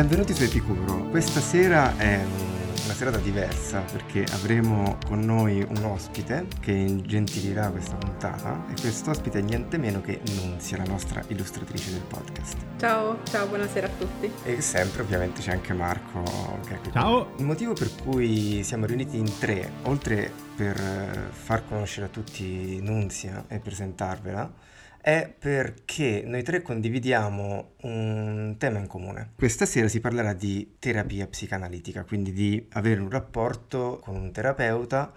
Benvenuti su Epicuro. Questa sera è una serata diversa perché avremo con noi un ospite che ingentilirà questa puntata e quest'ospite è niente meno che Nunzia, la nostra illustratrice del podcast. Ciao, ciao, buonasera a tutti. E sempre ovviamente c'è anche Marco che è qui. Ciao. Il motivo per cui siamo riuniti in tre, oltre per far conoscere a tutti Nunzia e presentarvela, è perché noi tre condividiamo un tema in comune. Questa sera si parlerà di terapia psicanalitica, quindi di avere un rapporto con un terapeuta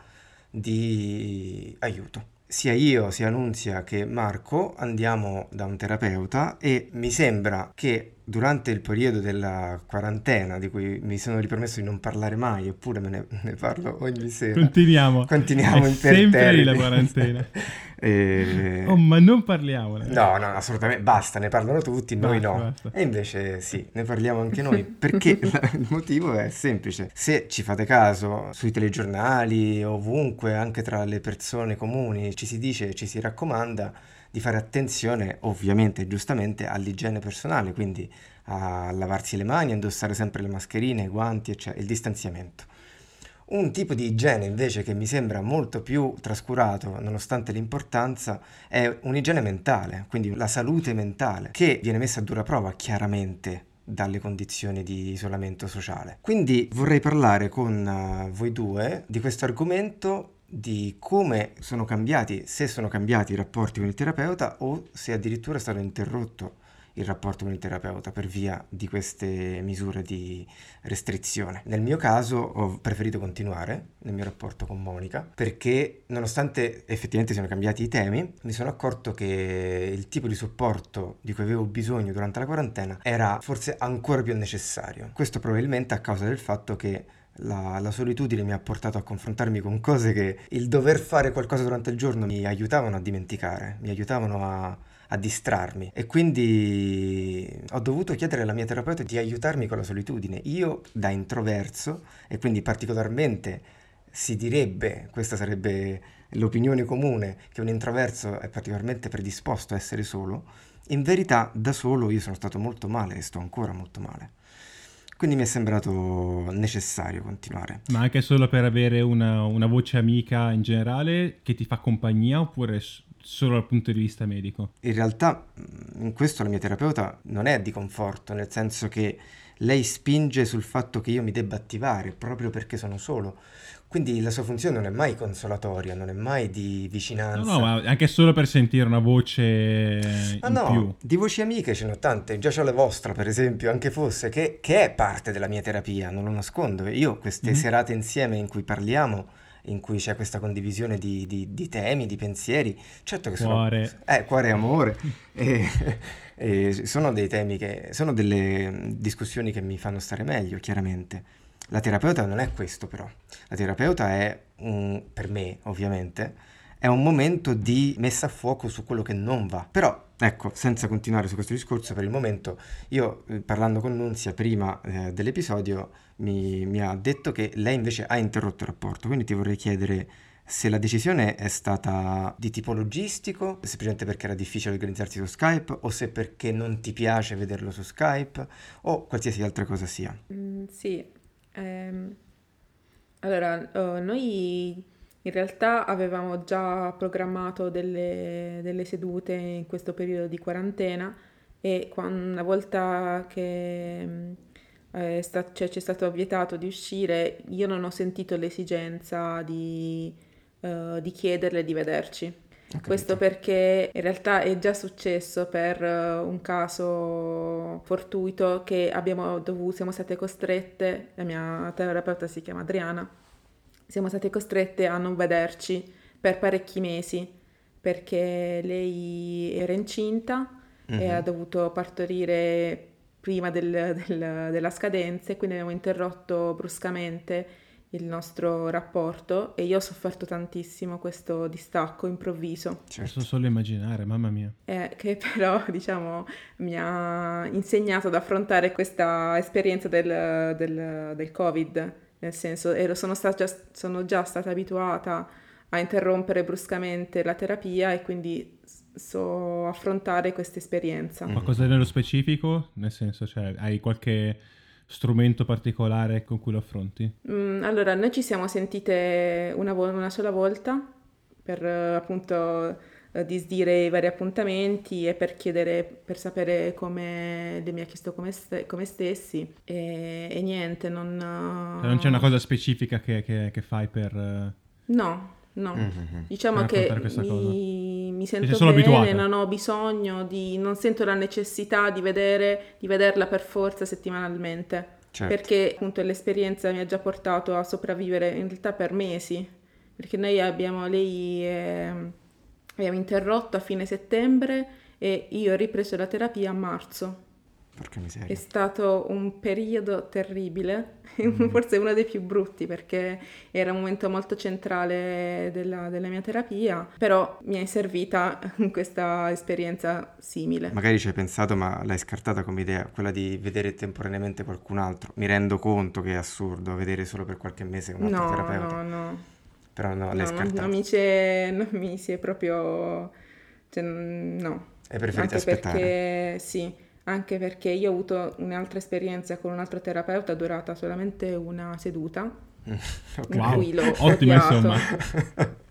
di aiuto. Sia io, sia Nunzia che Marco andiamo da un terapeuta e mi sembra che durante il periodo della quarantena, di cui mi sono ripermesso di non parlare mai, eppure me ne, ne parlo ogni sera. Continuiamo. Continuiamo È in sempre la quarantena. e... Oh, ma non parliamo. No, no, assolutamente, basta, ne parlano tutti, noi Basta, no. basta. E invece sì, ne parliamo anche noi, perché il motivo è semplice. Se ci fate caso, sui telegiornali, ovunque, anche tra le persone comuni, ci si dice, ci si raccomanda di fare attenzione, ovviamente e giustamente, all'igiene personale, quindi a lavarsi le mani, a indossare sempre le mascherine, i guanti, eccetera, il distanziamento. Un tipo di igiene invece che mi sembra molto più trascurato, nonostante l'importanza, è un'igiene mentale, quindi la salute mentale, che viene messa a dura prova chiaramente dalle condizioni di isolamento sociale. Quindi vorrei parlare con eh, voi due di questo argomento di come sono cambiati, se sono cambiati i rapporti con il terapeuta o se addirittura è stato interrotto il rapporto con il terapeuta per via di queste misure di restrizione. Nel mio caso ho preferito continuare nel mio rapporto con Monica perché nonostante effettivamente siano cambiati i temi, mi sono accorto che il tipo di supporto di cui avevo bisogno durante la quarantena era forse ancora più necessario. Questo probabilmente a causa del fatto che la, la, solitudine mi ha portato a confrontarmi con cose che il dover fare qualcosa durante il giorno mi aiutavano a dimenticare, mi aiutavano a, a distrarmi e quindi ho dovuto chiedere alla mia terapeuta di aiutarmi con la solitudine. Io da introverso e quindi particolarmente si direbbe, questa sarebbe l'opinione comune, che un introverso è particolarmente predisposto a essere solo, in verità da solo io sono stato molto male e sto ancora molto male. Quindi mi è sembrato necessario continuare. Ma anche solo per avere una, una voce amica in generale che ti fa compagnia oppure solo dal punto di vista medico? In realtà in questo la mia terapeuta non è di conforto, nel senso che lei spinge sul fatto che io mi debba attivare proprio perché sono solo. Quindi la sua funzione non è mai consolatoria, non è mai di vicinanza. No, no, ma anche solo per sentire una voce in no, più. di voci amiche ce ne ho tante, già c'ho la vostra per esempio, anche fosse, che, che è parte della mia terapia, non lo nascondo. Io queste Mhm. serate insieme in cui parliamo, in cui c'è questa condivisione di, di- di temi, di pensieri, certo che sono... Cuore. Eh, cuore e amore. e, e sono dei temi che... sono delle discussioni che mi fanno stare meglio, chiaramente. La terapeuta non è questo però. La terapeuta è, un- per me ovviamente, è un momento di messa a fuoco su quello che non va. Però, ecco, senza continuare su questo discorso, per il momento, io eh, parlando con Nunzia prima eh, dell'episodio, mi, mi ha detto che lei invece ha interrotto il rapporto, quindi ti vorrei chiedere se la decisione è stata di tipo logistico, semplicemente perché era difficile organizzarsi su Skype, o se perché non ti piace vederlo su Skype, o qualsiasi altra cosa sia. Mm, sì, ehm, allora, eh, noi in realtà avevamo già programmato delle, delle sedute in questo periodo di quarantena e quan- una volta che mm, è sta- cioè, ci è stato vietato di uscire, io non ho sentito l'esigenza di, eh, di chiederle di vederci. Questo perché in realtà è già successo per eh, un caso fortuito che abbiamo dovuto, siamo state costrette, la mia terapeuta si chiama Adriana, siamo state costrette a non vederci per parecchi mesi perché lei era incinta e ha Mhm. dovuto partorire prima del- del- della scadenza e quindi abbiamo interrotto bruscamente il nostro rapporto e io ho sofferto tantissimo questo distacco improvviso, Certo. Posso solo immaginare, mamma mia. eh, che però diciamo mi ha insegnato ad affrontare questa esperienza del, del- del Covid, nel senso ero, sono già, sono già stata abituata a interrompere bruscamente la terapia e quindi so affrontare questa esperienza. Mm. Qualcosa nello specifico? Nel senso, cioè, hai qualche strumento particolare con cui lo affronti? Mm, allora, noi ci siamo sentite una, vo- una sola volta per appunto eh, disdire i vari appuntamenti e per chiedere, per sapere come lei mi ha chiesto come, ste- come stessi e, e niente, non... Cioè, non c'è una cosa specifica che, che- che fai per... eh, No, no. Mhm. Diciamo Per che mi, mi sento solo bene, abituata. non ho bisogno di, non sento la necessità di vedere, di vederla per forza settimanalmente. Certo. Perché appunto l'esperienza mi ha già portato a sopravvivere in realtà per mesi. Perché noi abbiamo, lei ehm, abbiamo interrotto a fine settembre e io ho ripreso la terapia a marzo. Porca È miseria. stato un periodo terribile, Mm. forse uno dei più brutti perché era un momento molto centrale della, della mia terapia, però mi è servita questa esperienza simile. Magari ci hai pensato, ma l'hai scartata come idea, quella di vedere temporaneamente qualcun altro. Mi rendo conto che è assurdo vedere solo per qualche mese un altro No, terapeuta. no, no, Però no, no, l'hai non, non mi si è, non mi si è proprio... cioè, no. Hai preferito Anche aspettare. perché, sì, anche perché io ho avuto un'altra esperienza con un altro terapeuta durata solamente una seduta, ok. in Wow, cui l'ho ottima odiato. insomma.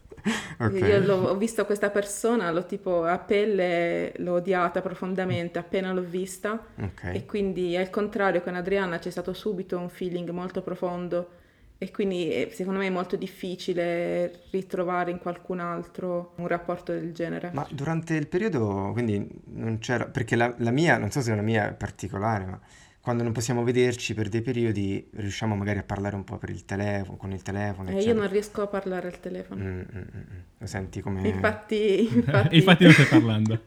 Ok. Io l'ho- ho visto questa persona, l'ho tipo a pelle, l'ho odiata profondamente appena l'ho vista Ok. e quindi al contrario con Adriana c'è stato subito un feeling molto profondo e quindi eh, secondo me è molto difficile ritrovare in qualcun altro un rapporto del genere. Ma durante il periodo, quindi non c'era, perché la, la mia, non so se la mia è particolare, ma quando non possiamo vederci per dei periodi riusciamo magari a parlare un po' per il telefono, con il telefono, Eh, io non riesco a parlare al telefono. Mm, mm, mm, mm. Lo senti come... Infatti, infatti, Infatti non stai parlando.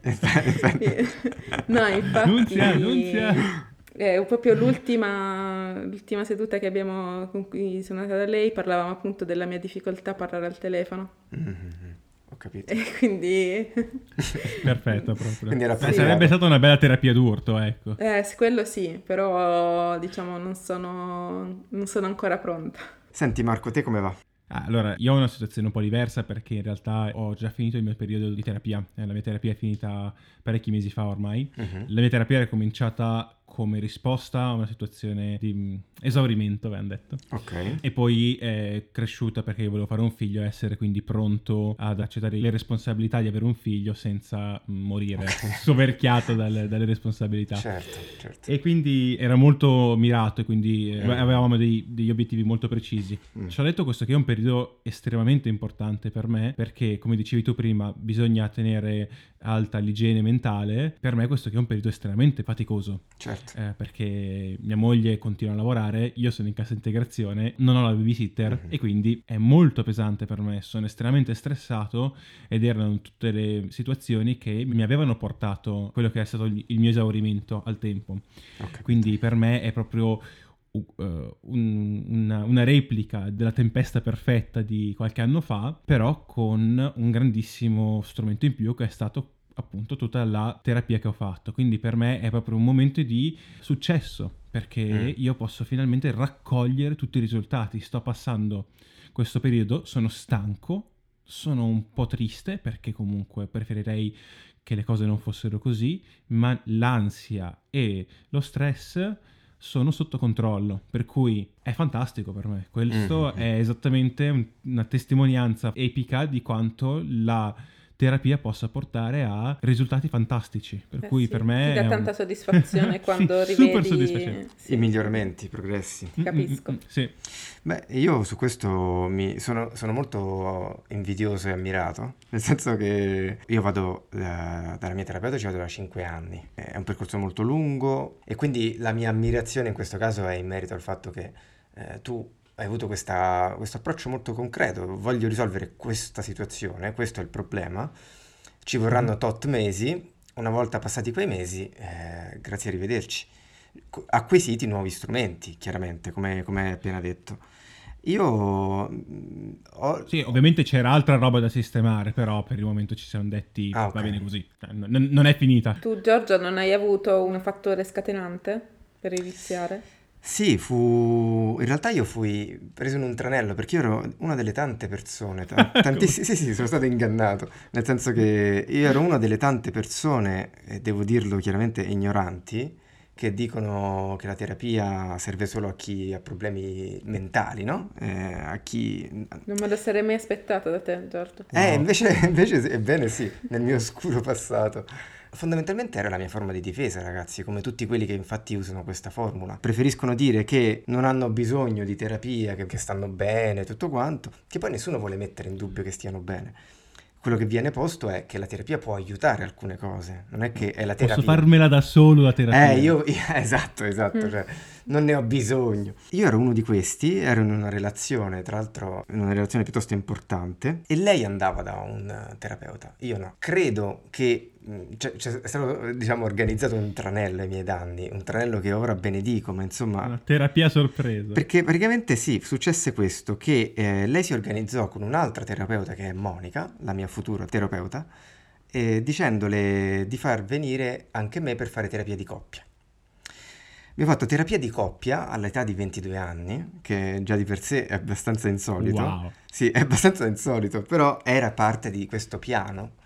no, infatti, Nunzia, Nunzia. Eh, proprio l'ultima, l'ultima seduta che abbiamo, con cui sono andata da lei, parlavamo appunto della mia difficoltà a parlare al telefono. Mm, mm, mm. Ho capito. E quindi, Perfetto proprio. Quindi era Beh, appropriato. sarebbe stata una bella terapia d'urto, ecco. eh, sì, quello sì, però diciamo non sono, non sono ancora pronta. Senti Marco, te come va? Ah, Allora, io ho una situazione un po' diversa perché in realtà ho già finito il mio periodo di terapia. Eh, La mia terapia è finita parecchi mesi fa ormai. Mhm. La mia terapia è cominciata come risposta a una situazione di mm, esaurimento, avevamo detto. Ok. E poi è cresciuta perché io volevo fare un figlio e essere quindi pronto ad accettare le responsabilità di avere un figlio senza mm, morire soverchiato dalle, dalle responsabilità. Certo, certo. E quindi era molto mirato e quindi eh, Mm. avevamo dei- degli obiettivi molto precisi. Mm. Ci ho detto questo che è un periodo estremamente importante per me perché, come dicevi tu prima, bisogna tenere alta l'igiene mentale. Per me questo che è un periodo estremamente faticoso Certo. Eh, perché mia moglie continua a lavorare, io sono in cassa integrazione, non ho la babysitter Mhm. e quindi è molto pesante per me, sono estremamente stressato ed erano tutte le situazioni che mi avevano portato quello che è stato il mio esaurimento al tempo. Capito. Quindi per me è proprio uh, un- una, una replica della tempesta perfetta di qualche anno fa, però con un grandissimo strumento in più che è stato appunto tutta la terapia che ho fatto. Quindi per me è proprio un momento di successo, perché Mm. io posso finalmente raccogliere tutti i risultati. Sto passando questo periodo, sono stanco, sono un po' triste perché comunque preferirei che le cose non fossero così, ma l'ansia e lo stress sono sotto controllo, per cui è fantastico per me. Questo Mhm. è esattamente un- una testimonianza epica di quanto la terapia possa portare a risultati fantastici. Per Eh cui sì, per me ti è dà un- tanta soddisfazione Sì, quando super rivedi soddisfacente. sì. I miglioramenti, i progressi. Mm, mm, capisco. mm, sì. Beh, io su questo mi sono, sono molto invidioso e ammirato, nel senso che io vado da- dalla mia terapeuta, ci vado da 5 anni, è un percorso molto lungo e quindi la mia ammirazione in questo caso è in merito al fatto che eh, tu hai avuto questa- questo approccio molto concreto, voglio risolvere questa situazione, questo è il problema, ci vorranno tot mesi, una volta passati quei mesi, eh, grazie a rivederci, acquisiti nuovi strumenti, chiaramente, come, come hai appena detto. Io mm, ho... Sì, ovviamente c'era altra roba da sistemare, però per il momento ci siamo detti Ah, va ok. bene così, Cioè, n- non è finita. Tu Giorgia non hai avuto un fattore scatenante per iniziare? Sì, fu... In realtà io fui preso in un tranello perché io ero una delle tante persone, ta- tantiss- sì, sì, sono stato ingannato, nel senso che io ero una delle tante persone, e devo dirlo chiaramente, ignoranti, che dicono che la terapia serve solo a chi ha problemi mentali, no? Eh, a chi... Non me lo sarei mai aspettato da te, Giorgio. Eh, No. invece, invece, ebbene sì, nel mio oscuro passato. Fondamentalmente era la mia forma di difesa, ragazzi, come tutti quelli che infatti usano questa formula. Preferiscono dire che non hanno bisogno di terapia, che, che stanno bene, tutto quanto, che poi nessuno vuole mettere in dubbio che stiano bene. Quello che viene posto è che la terapia può aiutare alcune cose, non è che è la terapia. Posso farmela da solo la terapia. Eh, io, esatto, esatto, Mm. cioè, non ne ho bisogno. Io ero uno di questi, ero in una relazione, tra l'altro in una relazione piuttosto importante, e lei andava da un terapeuta, io no. Credo che c'è, c'è- è stato, diciamo, organizzato un tranello ai miei danni, un tranello che ora benedico, ma insomma... Una terapia sorpresa. Perché praticamente sì, successe questo, che eh, lei si organizzò con un'altra terapeuta che è Monica, la mia futura terapeuta, eh, dicendole di far venire anche me per fare terapia di coppia. Abbiamo fatto terapia di coppia all'età di 22 anni, che già di per sé è abbastanza insolito. Wow. Sì, è abbastanza insolito, però era parte di questo piano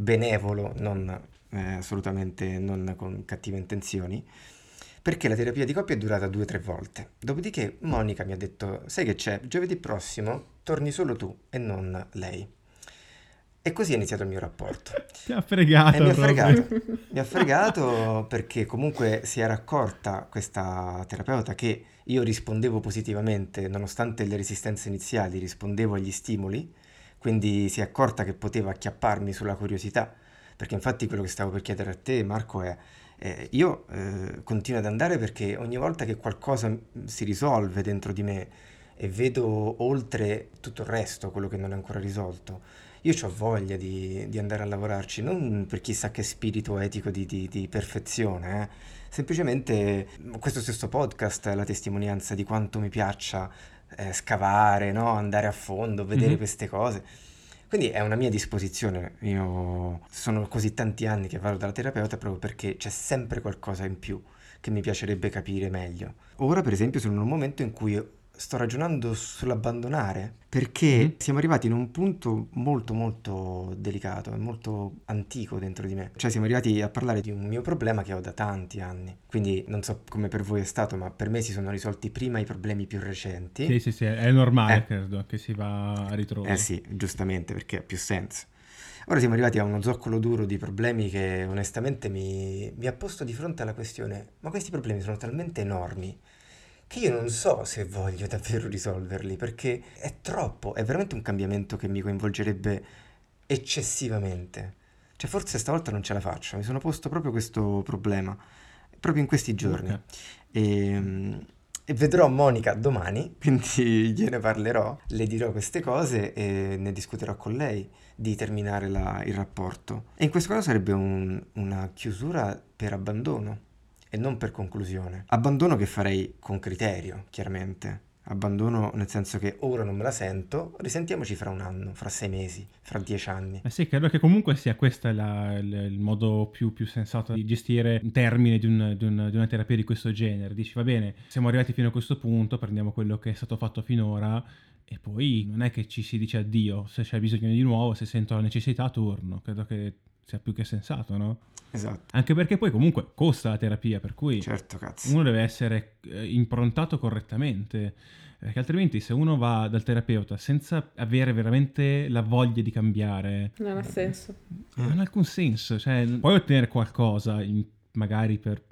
benevolo, non eh, assolutamente non con cattive intenzioni, perché la terapia di coppia è durata due o tre volte. Dopodiché Monica mi ha detto, sai che c'è, giovedì prossimo torni solo tu e non lei. E così è iniziato il mio rapporto. Ti ha fregato. E mi ha fregato. Mi ha fregato perché comunque si era accorta questa terapeuta che io rispondevo positivamente, nonostante le resistenze iniziali, rispondevo agli stimoli, quindi si è accorta che poteva acchiapparmi sulla curiosità, perché infatti quello che stavo per chiedere a te, Marco, è eh, io eh, continuo ad andare perché ogni volta che qualcosa mm, si risolve dentro di me e vedo oltre tutto il resto, quello che non è ancora risolto, io ho voglia di, di andare a lavorarci, non per chissà che spirito etico di, di- di perfezione, eh. Semplicemente questo stesso podcast è la testimonianza di quanto mi piaccia eh, scavare, no? Andare a fondo, vedere Mhm. queste cose. Quindi è una mia disposizione. Io sono così tanti anni che vado dalla terapeuta proprio perché c'è sempre qualcosa in più che mi piacerebbe capire meglio. Ora, per esempio, sono in un momento in cui sto ragionando sull'abbandonare perché Mhm. siamo arrivati in un punto molto molto delicato e molto antico dentro di me. Cioè siamo arrivati a parlare di un mio problema che ho da tanti anni. Quindi non so come per voi è stato, ma per me si sono risolti prima i problemi più recenti. Sì, sì, sì, è normale, Eh. credo, che si va a ritroso. Eh sì, giustamente, perché ha più senso. Ora siamo arrivati a uno zoccolo duro di problemi che onestamente mi, mi ha posto di fronte alla questione, ma questi problemi sono talmente enormi che io non so se voglio davvero risolverli, perché è troppo, è veramente un cambiamento che mi coinvolgerebbe eccessivamente. Cioè forse stavolta non ce la faccio, mi sono posto proprio questo problema, proprio in questi giorni. E, e vedrò Monica domani, quindi gliene parlerò, le dirò queste cose e ne discuterò con lei di terminare la- il rapporto. E in questo caso sarebbe un- una chiusura per abbandono e non per conclusione. Abbandono che farei con criterio, chiaramente. Abbandono nel senso che ora non me la sento, risentiamoci fra un anno, fra sei mesi, fra dieci anni. Eh sì, credo che comunque sia questo la- il, il modo più, più sensato di gestire un termine di, un- di un- di una terapia di questo genere. Dici, va bene, siamo arrivati fino a questo punto, prendiamo quello che è stato fatto finora e poi non è che ci si dice addio, se c'è bisogno di nuovo, se sento la necessità, torno. Credo che sia più che sensato, no? Esatto, Anche perché poi comunque costa la terapia, per cui certo cazzo. uno deve essere eh, improntato correttamente. Perché altrimenti se uno va dal terapeuta senza avere veramente la voglia di cambiare, Non ha senso. non ha alcun senso. Cioè, puoi ottenere qualcosa, in- magari per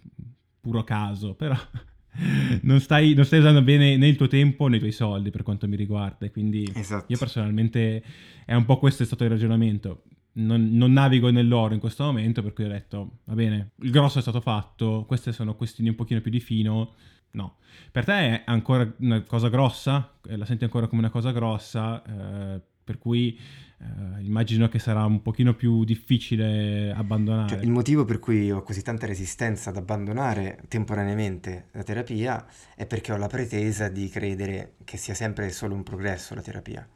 puro caso, però non stai, non stai usando bene né il tuo tempo né i tuoi soldi per quanto mi riguarda. e Quindi Esatto. io personalmente è un po' questo è stato il ragionamento. Non, non navigo nell'oro in questo momento, per cui ho detto, va bene, il grosso è stato fatto, queste sono questioni un pochino più di fino. No, per te è ancora una cosa grossa? Eh, La senti ancora come una cosa grossa? eh, per cui eh, immagino che sarà un pochino più difficile abbandonare. Cioè, il motivo per cui ho così tanta resistenza ad abbandonare temporaneamente la terapia è perché ho la pretesa di credere che sia sempre solo un progresso la terapia.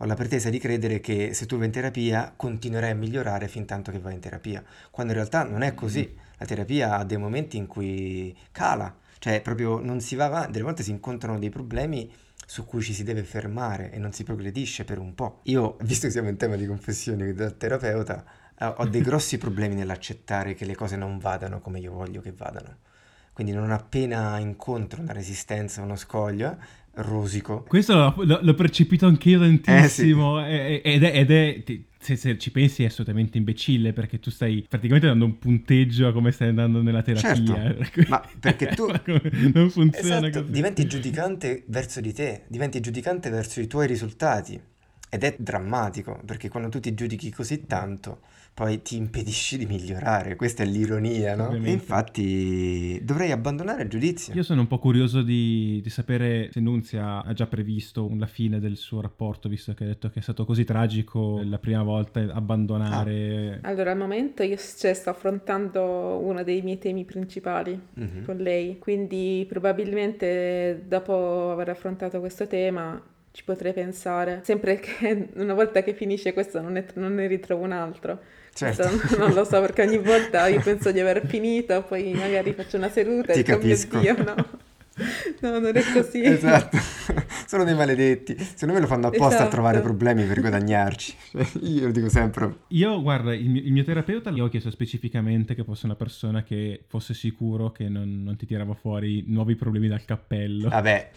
Ho la pretesa di credere che se tu vai in terapia continuerai a migliorare fin tanto che vai in terapia, quando in realtà non è così. La terapia ha dei momenti in cui cala, cioè proprio non si va avanti, delle volte si incontrano dei problemi su cui ci si deve fermare e non si progredisce per un po'. Io, visto che siamo in tema di confessioni da terapeuta, eh, ho dei grossi problemi nell'accettare che le cose non vadano come io voglio che vadano. quindi non appena incontro una resistenza, uno scoglio, rosico. Questo l'ho, l'ho- percepito anch'io tantissimo e- ed è, ed è- se, se ci pensi è assolutamente imbecille perché tu stai praticamente dando un punteggio a come stai andando nella terapia. Certo, ma perché tu- non funziona Esatto, così. diventi giudicante verso di te, diventi giudicante verso i tuoi risultati ed è drammatico perché quando tu ti giudichi così tanto poi ti impedisci di migliorare, questa è l'ironia, no? E Ovviamente. infatti dovrei abbandonare il giudizio. Io sono un po' curioso di, di sapere se Nunzia ha già previsto la fine del suo rapporto, visto che ha detto che è stato così tragico la prima volta abbandonare. Allora, al momento io cioè, sto affrontando uno dei miei temi principali Mhm. con lei, quindi probabilmente dopo aver affrontato questo tema ci potrei pensare, sempre che una volta che finisce questo non ne, non ne ritrovo un altro. Certo. Questo non lo so perché ogni volta io penso di aver finito, poi magari faccio una seduta Ti e "Oh capisco." Dio, no. No, non è così. Esatto, sono dei maledetti. Secondo me lo fanno apposta a Esatto. trovare problemi per guadagnarci. Cioè, Io lo dico sempre. Io, guarda, il mio, il mio terapeuta gli ho chiesto specificamente che fosse una persona che fosse sicuro che non, non ti tirava fuori nuovi problemi dal cappello. Vabbè,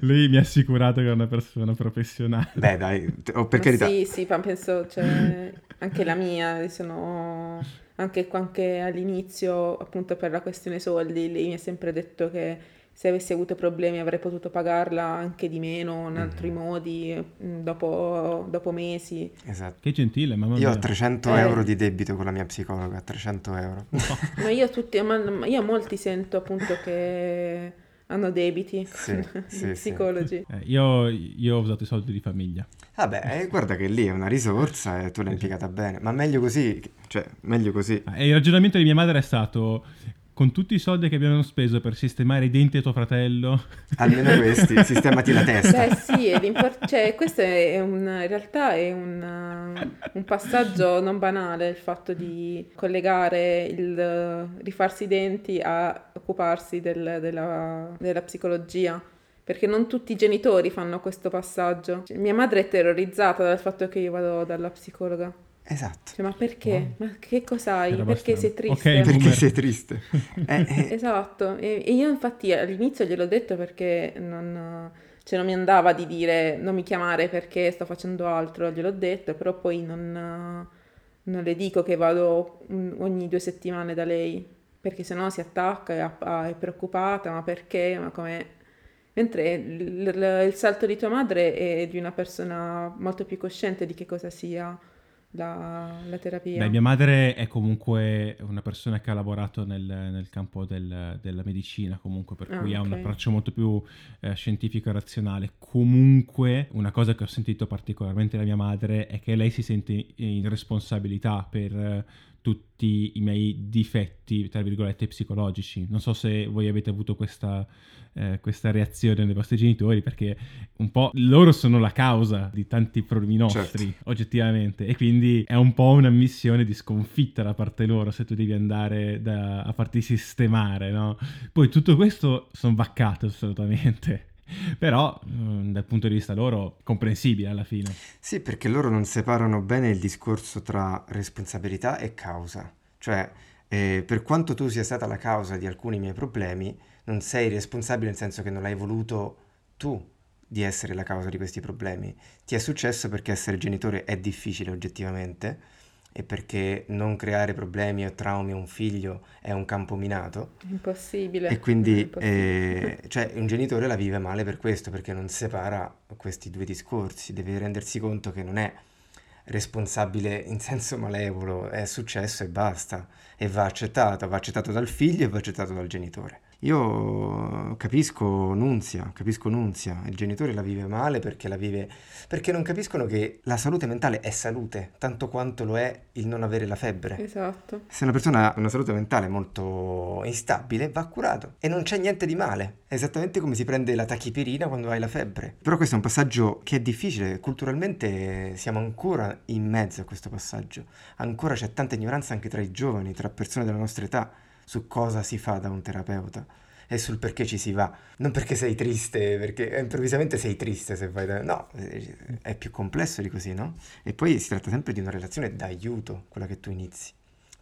Lui mi ha assicurato che è una persona professionale. beh dai, o per Ma carità. Sì, sì, ma penso, cioè, anche la mia, sono, anche, anche all'inizio, appunto per la questione soldi, lei mi ha sempre detto che se avessi avuto problemi avrei potuto pagarla anche di meno, in altri Mhm. modi, mm, dopo, dopo mesi. Esatto. Che gentile, mamma Io ho mia. 300 Eh. euro di debito con la mia psicologa, 300 euro. Ma io, tutti, ma, ma io molti sento appunto che hanno debiti Sì, sì, gli sì. psicologi. Eh, io, io ho usato i soldi di famiglia. Vabbè, eh, guarda che lì è una risorsa e tu l'hai impiegata bene, ma meglio così, cioè, meglio così. Ah, E il ragionamento di mia madre è stato: con tutti i soldi che abbiamo speso per sistemare i denti a tuo fratello, Almeno questi, sistemati la testa. Beh sì, cioè, questo è un, in realtà è un, un passaggio non banale, il fatto di collegare il rifarsi i denti a occuparsi del- della, della psicologia. Perché non tutti i genitori fanno questo passaggio. Cioè, mia madre è terrorizzata dal fatto che io vado dalla psicologa. Esatto. Cioè, ma perché? Ma che cos'hai? Era Perché abbastanza- sei triste? Ok, Perché sei triste? Eh, eh, Esatto, e, e io infatti all'inizio gliel'ho detto perché non, cioè non mi andava di dire non mi chiamare perché sto facendo altro, gliel'ho detto, però poi non, non le dico che vado ogni due settimane da lei, perché sennò si attacca e ah, è preoccupata, ma perché, ma come... Mentre il, il- il salto di tua madre è di una persona molto più cosciente di che cosa sia la, la terapia. Beh, mia madre è comunque una persona che ha lavorato nel, nel campo del- della medicina, comunque, per Ah, cui ha un approccio molto più eh, scientifico e razionale. Comunque, una cosa che ho sentito particolarmente da mia madre è che lei si sente in responsabilità per tutti i miei difetti, tra virgolette, psicologici. Non so se voi avete avuto questa, eh, questa reazione dai vostri genitori, perché un po' loro sono la causa di tanti problemi nostri, Certo. oggettivamente, e quindi è un po' una missione di sconfitta da parte loro se tu devi andare da- a farti sistemare, no? Poi tutto questo sono vaccato assolutamente. Però mm, dal punto di vista loro comprensibile alla fine. Sì, perché loro non separano bene il discorso tra responsabilità e causa. Cioè, eh, per quanto tu sia stata la causa di alcuni miei problemi, non sei responsabile nel senso che non l'hai voluto tu di essere la causa di questi problemi. Ti è successo perché essere genitore è difficile oggettivamente e perché non creare problemi o traumi a un figlio è un campo minato. Impossibile. E quindi, impossibile. eh, cioè, un genitore la vive male per questo, perché non separa questi due discorsi, deve rendersi conto che non è responsabile in senso malevolo, è successo e basta, e va accettato, va accettato dal figlio e va accettato dal genitore. Io capisco Nunzia, capisco Nunzia, il genitore la vive male perché la vive, perché non capiscono che la salute mentale è salute, tanto quanto lo è il non avere la febbre. Esatto. Se una persona ha una salute mentale molto instabile, va curato e non c'è niente di male. È esattamente come si prende la tachipirina quando hai la febbre. Però questo è un passaggio che è difficile, culturalmente siamo ancora in mezzo a questo passaggio. Ancora c'è tanta ignoranza anche tra i giovani, tra persone della nostra età, su cosa si fa da un terapeuta e sul perché ci si va. Non perché sei triste, perché improvvisamente sei triste se vai da... No, eh, è più complesso di così, no? E poi si tratta sempre di una relazione d'aiuto, quella che tu inizi.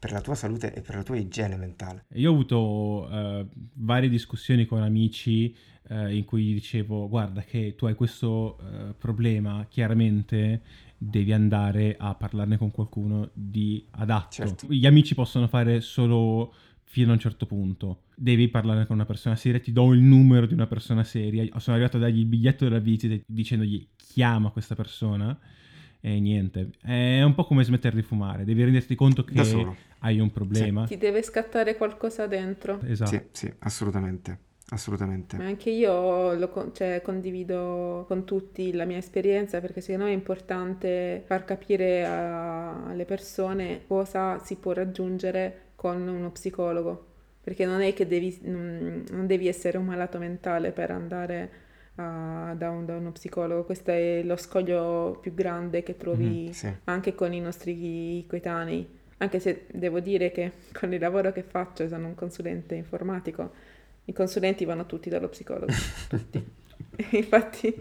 per la tua salute e per la tua igiene mentale. Io ho avuto eh, varie discussioni con amici eh, in cui dicevo guarda che tu hai questo eh, problema, chiaramente devi andare a parlarne con qualcuno di adatto. Certo. Gli amici possono fare solo fino a un certo punto. Devi parlare con una persona seria, ti do il numero di una persona seria. Sono arrivato a dargli il biglietto della visita dicendogli chiama questa persona e niente. È un po' come smettere di fumare, devi renderti conto che hai un problema. Ti deve scattare qualcosa dentro. Esatto. Sì, sì, assolutamente. Assolutamente. Ma anche io lo, cioè, condivido con tutti la mia esperienza perché secondo me è importante far capire a, alle persone cosa si può raggiungere con uno psicologo. Perché non è che devi, non devi essere un malato mentale per andare a, da, un, da, uno psicologo. Questo è lo scoglio più grande che trovi mm, sì. anche con i nostri coetanei. Anche se devo dire che con il lavoro che faccio sono un consulente informatico i consulenti vanno tutti dallo psicologo, tutti. Infatti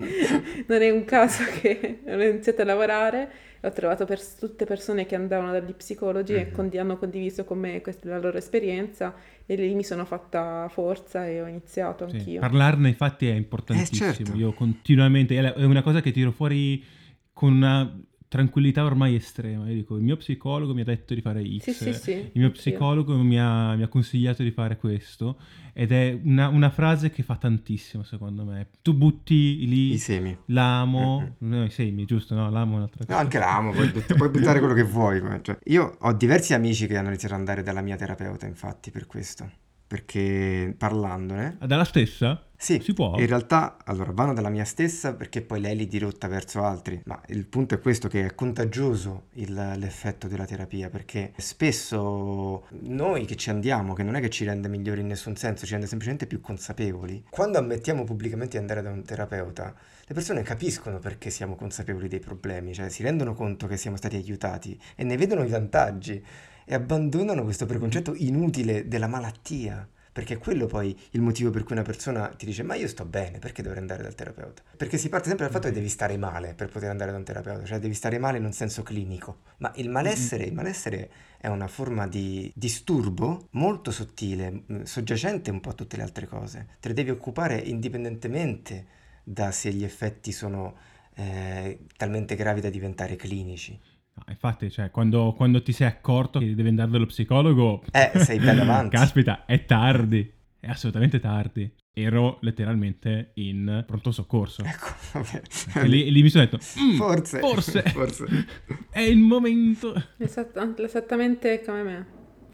non è un caso che ho iniziato a lavorare ho trovato per, tutte persone che andavano dagli psicologi mm-hmm. e con, hanno condiviso con me questa, la loro esperienza e lì mi sono fatta forza e ho iniziato sì, anch'io. Parlarne infatti è importantissimo, eh, certo. io continuamente, è una cosa che tiro fuori con una tranquillità ormai estrema. Io dico, il mio psicologo mi ha detto di fare X, sì, sì, sì, il mio psicologo mi ha, mi ha, consigliato di fare questo, ed è una, una, frase che fa tantissimo secondo me. Tu butti lì i semi, l'amo, mm-hmm. no, i semi, giusto? No, l'amo è un'altra cosa. No, anche l'amo, puoi, puoi buttare quello che vuoi. Cioè, io ho diversi amici che hanno iniziato ad andare dalla mia terapeuta, infatti, per questo perché parlandone... Dalla stessa? Sì, si può. In realtà, allora, vanno dalla mia stessa perché poi lei li dirotta verso altri, ma il punto è questo che è contagioso il, l'effetto della terapia, perché spesso noi che ci andiamo, che non è che ci rende migliori in nessun senso, ci rende semplicemente più consapevoli, quando ammettiamo pubblicamente di andare da un terapeuta, le persone capiscono perché siamo consapevoli dei problemi, cioè si rendono conto che siamo stati aiutati e ne vedono i vantaggi e abbandonano questo preconcetto inutile della malattia. Perché è quello poi il motivo per cui una persona ti dice ma io sto bene, perché dovrei andare dal terapeuta? Perché si parte sempre dal fatto che devi stare male per poter andare da un terapeuta, cioè devi stare male in un senso clinico. Ma il malessere, il malessere è una forma di disturbo molto sottile, mm, soggiacente un po' a tutte le altre cose. Te ne devi occupare indipendentemente da se gli effetti sono eh, talmente gravi da diventare clinici. No, infatti, cioè, quando, quando, ti sei accorto che devi andare dallo psicologo... Eh, sei bello avanti. Caspita, è tardi. È assolutamente tardi. Ero letteralmente in pronto soccorso. Ecco, vabbè. Lì, lì, mi sono detto, mm, forse, forse, forse, è il momento. Esatto, esattamente come me.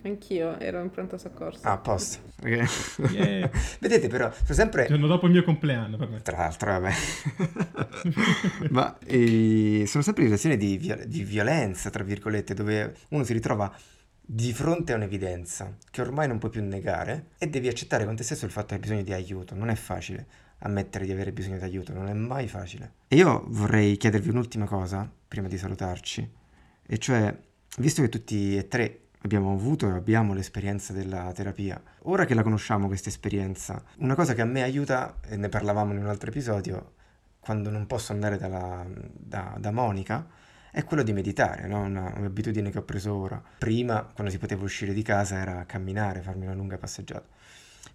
Anch'io ero in pronto soccorso. Ah, a posto. Okay. Yeah. Vedete però, sono sempre... Il giorno dopo il mio compleanno per me. Tra l'altro, vabbè. Ma eh, sono sempre situazioni di, viol- di violenza, tra virgolette, dove uno si ritrova di fronte a un'evidenza che ormai non puoi più negare e devi accettare con te stesso il fatto che hai bisogno di aiuto. Non è facile ammettere di avere bisogno di aiuto, non è mai facile. E io vorrei chiedervi un'ultima cosa prima di salutarci, e cioè, visto che tutti e tre abbiamo avuto e abbiamo l'esperienza della terapia. Ora che la conosciamo questa esperienza, una cosa che a me aiuta, e ne parlavamo in un altro episodio, quando non posso andare dalla, da, da, Monica, è quello di meditare, no? una, un'abitudine che ho preso ora. Prima, quando si poteva uscire di casa, era camminare, farmi una lunga passeggiata.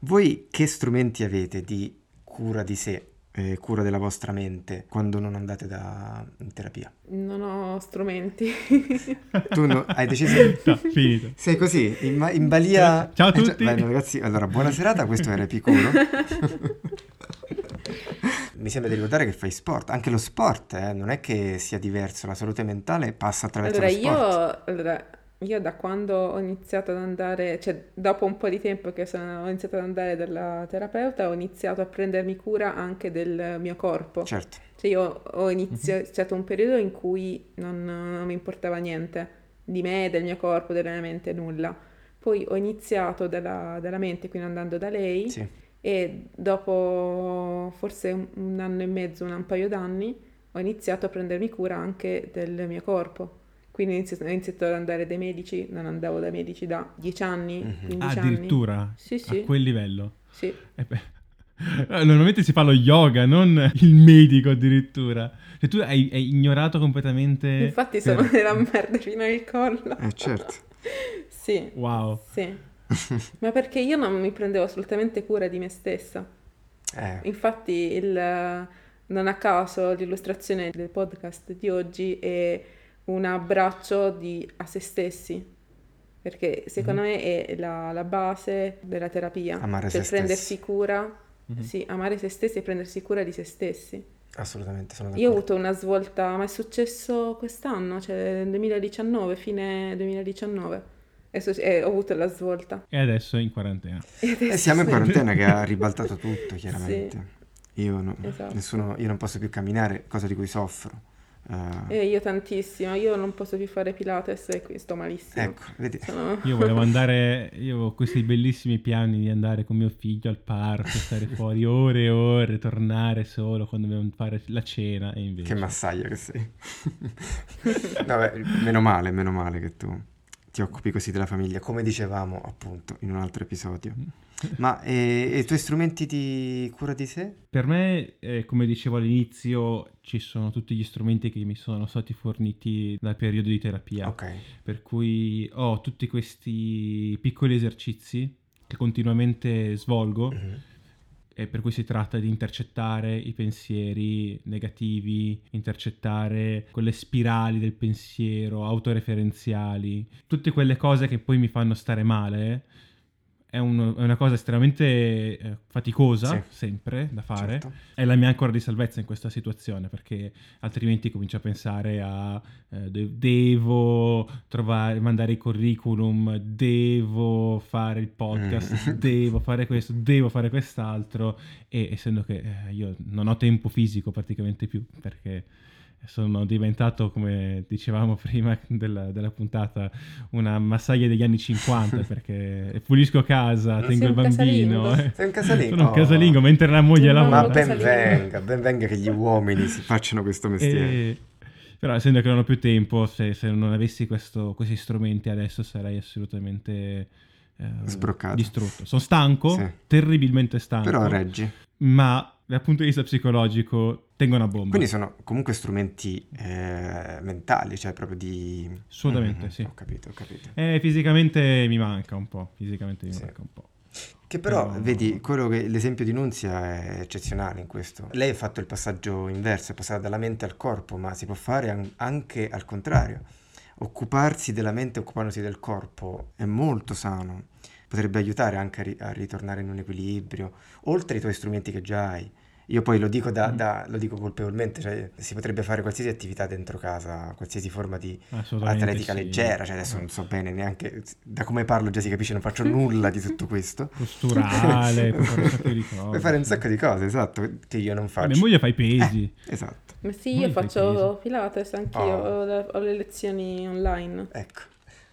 Voi che strumenti avete di cura di sé eh, cura della vostra mente quando non andate da, in terapia? Non ho strumenti. tu no, hai deciso? No, finito. Sei così, in, in balia... Ciao a tutti! Eh, bene, ragazzi, allora buona serata, questo era Epicuro. Mi sembra di ricordare che fai sport, anche lo sport, eh, non è che sia diverso, la salute mentale passa attraverso allora, lo sport. Io, allora, io da quando ho iniziato ad andare, cioè dopo un po' di tempo che sono, ho iniziato ad andare dalla terapeuta, ho iniziato a prendermi cura anche del mio corpo. Certo. Cioè io ho iniziato un periodo in cui non, non mi importava niente di me, del mio corpo, della mia mente, nulla. Poi ho iniziato dalla, dalla mente, quindi andando da lei, sì. e dopo forse un, un anno e mezzo, un paio d'anni, ho iniziato a prendermi cura anche del mio corpo quindi ho iniziato, ad andare dai medici, non andavo dai medici da 10 anni, mm-hmm. 15 Addirittura? Anni. Sì, sì. A quel livello? Sì. Eh Normalmente si fa lo yoga, non il medico addirittura. Cioè tu hai, hai ignorato completamente... Infatti sono per... nella merda fino al collo. Eh certo. Sì. Wow. Sì. Ma perché io non mi prendevo assolutamente cura di me stessa. Eh, Infatti, il- non a caso l'illustrazione del podcast di oggi è un abbraccio di- a se stessi. Perché secondo me è la, la base della terapia. Amare cioè se prendersi stessi. cura, Mhm. sì, amare se stessi e prendersi cura di se stessi. assolutamente, sono Io ho d'accordo. avuto una svolta, ma è successo quest'anno, cioè nel 2019, fine 2019. E so- e ho avuto la svolta. E adesso è in quarantena. E E adesso siamo in sì. quarantena che ha ribaltato tutto, chiaramente. Io, no- Esatto. nessuno- io non posso più camminare, cosa di cui soffro. Eh, E io tantissimo, io non posso più fare Pilates e qui sto malissimo. ecco, vedi, Sono- Io volevo andare, io avevo questi bellissimi piani di andare con mio figlio al parco, stare fuori ore e ore, tornare solo quando dobbiamo fare la cena e invece... che massaia che sei. Vabbè, meno male, meno male che tu ti occupi così della famiglia, come dicevamo appunto in un altro episodio. Ma e, e i tuoi strumenti di cura di sé? Per me, eh, come dicevo all'inizio, ci sono tutti gli strumenti che mi sono stati forniti dal periodo di terapia. Ok, Per cui ho tutti questi piccoli esercizi che continuamente svolgo Mhm. E per cui si tratta di intercettare i pensieri negativi, intercettare quelle spirali del pensiero, autoreferenziali, tutte quelle cose che poi mi fanno stare male. È, un- è una cosa estremamente eh, faticosa, Sì. sempre da fare. certo. È la mia ancora di salvezza in questa situazione perché altrimenti comincio a pensare a eh, de- devo trovare, mandare i curriculum, devo fare il podcast, Mm. devo fare questo, devo fare quest'altro e essendo che eh, io non ho tempo fisico praticamente più perché sono diventato, come dicevamo prima della, della puntata, una massaglia degli anni 50 perché pulisco casa, Sei tengo il un bambino. casalingo. eh. Sei un casalingo? Sono un casalingo mentre la moglie Un lavora. Ma ben venga, ben venga che gli uomini si facciano questo mestiere. E- Però essendo che non ho più tempo, se, se non avessi questo- questi strumenti adesso sarei assolutamente eh, Sbroccato. distrutto. Sono stanco, Sì. terribilmente stanco, Però reggi. ma dal punto di vista psicologico tengo una bomba. Quindi sono comunque strumenti eh, mentali, cioè proprio di... Assolutamente, Mhm, sì. Ho capito, ho capito. Eh, fisicamente mi manca un po', fisicamente mi Sì. manca un po'. Che però, Però- vedi, quello che, l'esempio di Nunzia è eccezionale in questo. Lei ha fatto il passaggio inverso, è passata dalla mente al corpo, ma si può fare an- anche al contrario. Occuparsi della mente occupandosi del corpo è molto sano, potrebbe aiutare anche a, ri- a ritornare in un equilibrio, oltre ai tuoi strumenti che già hai. Io poi lo dico, da, Mm. da- lo dico colpevolmente, cioè si potrebbe fare qualsiasi attività dentro casa, qualsiasi forma di atletica sì. leggera, cioè adesso non so bene neanche, da come parlo già si capisce, non faccio nulla di tutto questo. Posturale, puoi fare un sacco di cose. Puoi fare un sacco di cose, esatto, che io non faccio. Mia moglie fa i pesi. Esatto, Ma sì, io faccio Pilates anch'io, Oh. ho, le- ho le lezioni online. ecco.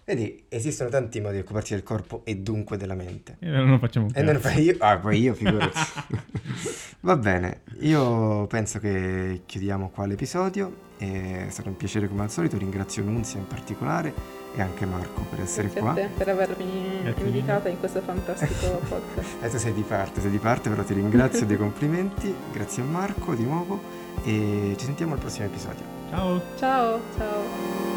Vedi, esistono tanti modi di occuparsi del corpo e dunque della mente. E non facciamo un E non cazzo. fai io, ah, poi io figurati. Va bene, io penso che chiudiamo qua l'episodio. È stato un piacere come al solito, ringrazio Nunzia in particolare e anche Marco per essere Grazie qua. te per avermi Grazie invitata in questo fantastico podcast. Adesso sei di parte, sei di parte, però ti ringrazio dei complimenti. Grazie a Marco di nuovo e ci sentiamo al prossimo episodio. Ciao. Ciao, ciao.